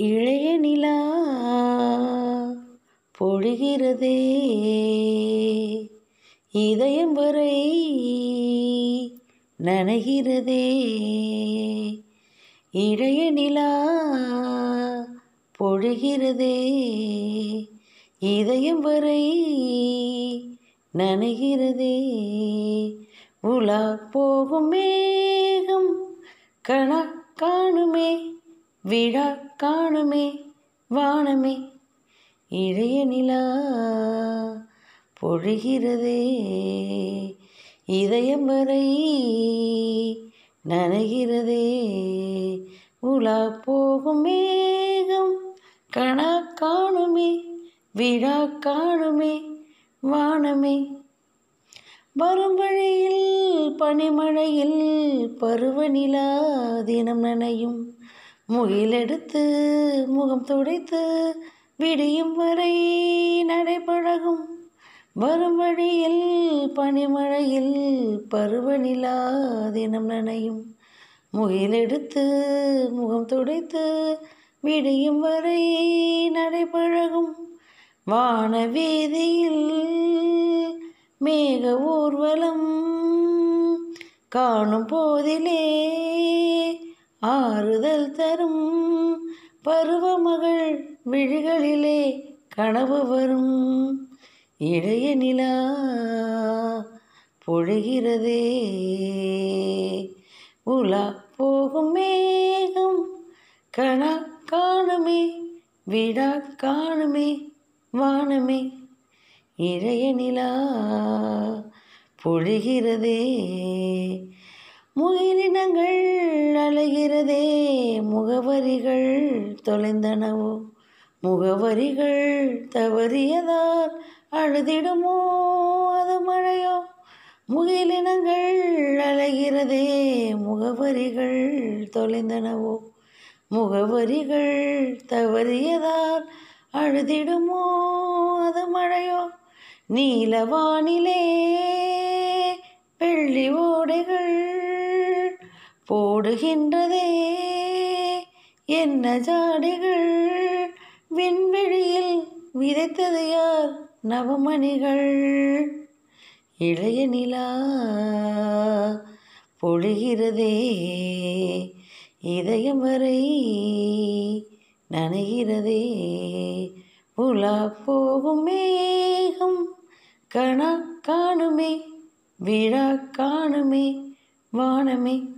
இளைய நிலா பொழிகிறதே. இதயம் வரை நனைகிறதே. இளைய நிலா பொழிகிறதே. இதயம் வரை நனைகிறதே. உலா போகும் மேகம் கணக்கானுமே காணுமே. விழா காணுமே வானமே. இளைய நிலா பொழிகிறதே. இதயம் வரை நனைகிறதே. உலா போகும் மேகம் கணா காணுமே விழா காணுமே வானமே. வரும் வழியில் பனிமழையில் பருவநிலா தினம் நனையும். முகிலெடுத்து முகம் துடைத்து விடியும் வரை நடைபழகும் வரும் வழியில் பனிமழையில் பருவநிலா தினம் நனையும். முகிலெடுத்து முகம் துடைத்து விடியும் வரை நடைபழகும் வான வீதியில் மேக ஊர்வலம் காணும் போதிலே ஆறுதல் தரும். பருவமகள் விழிகளிலே கனவு வரும். இளைய நிலா பொழுகிறதே. உலா போகும் மேகம் கணா காணுமே விடா காணுமே வானமே. இளைய நிலா பொழுகிறதே. முகிலினங்கள் அலைகிறதே முகவரிகள் தொலைந்தனவோ? முகவரிகள் தவறியதால் அழுதிடுமோ அது மழையோ? முகிலினங்கள் அலைகிறதே முகவரிகள் தொலைந்தனவோ? முகவரிகள் தவறியதால் அழுதிடுமோ அது மழையோ? நீலவானிலே வெள்ளி ஓடைகள் போடுகின்றதே. என்ன ஜாடிகள் விண்வெளியில் விதைத்தது யார் நவமணிகள்? இளைய நிலா பொழிகிறதே. இதயம் வரை நனைகிறதே. உலா போகும் மேகம் கணா காணுமே விழா காணுமே வானமே.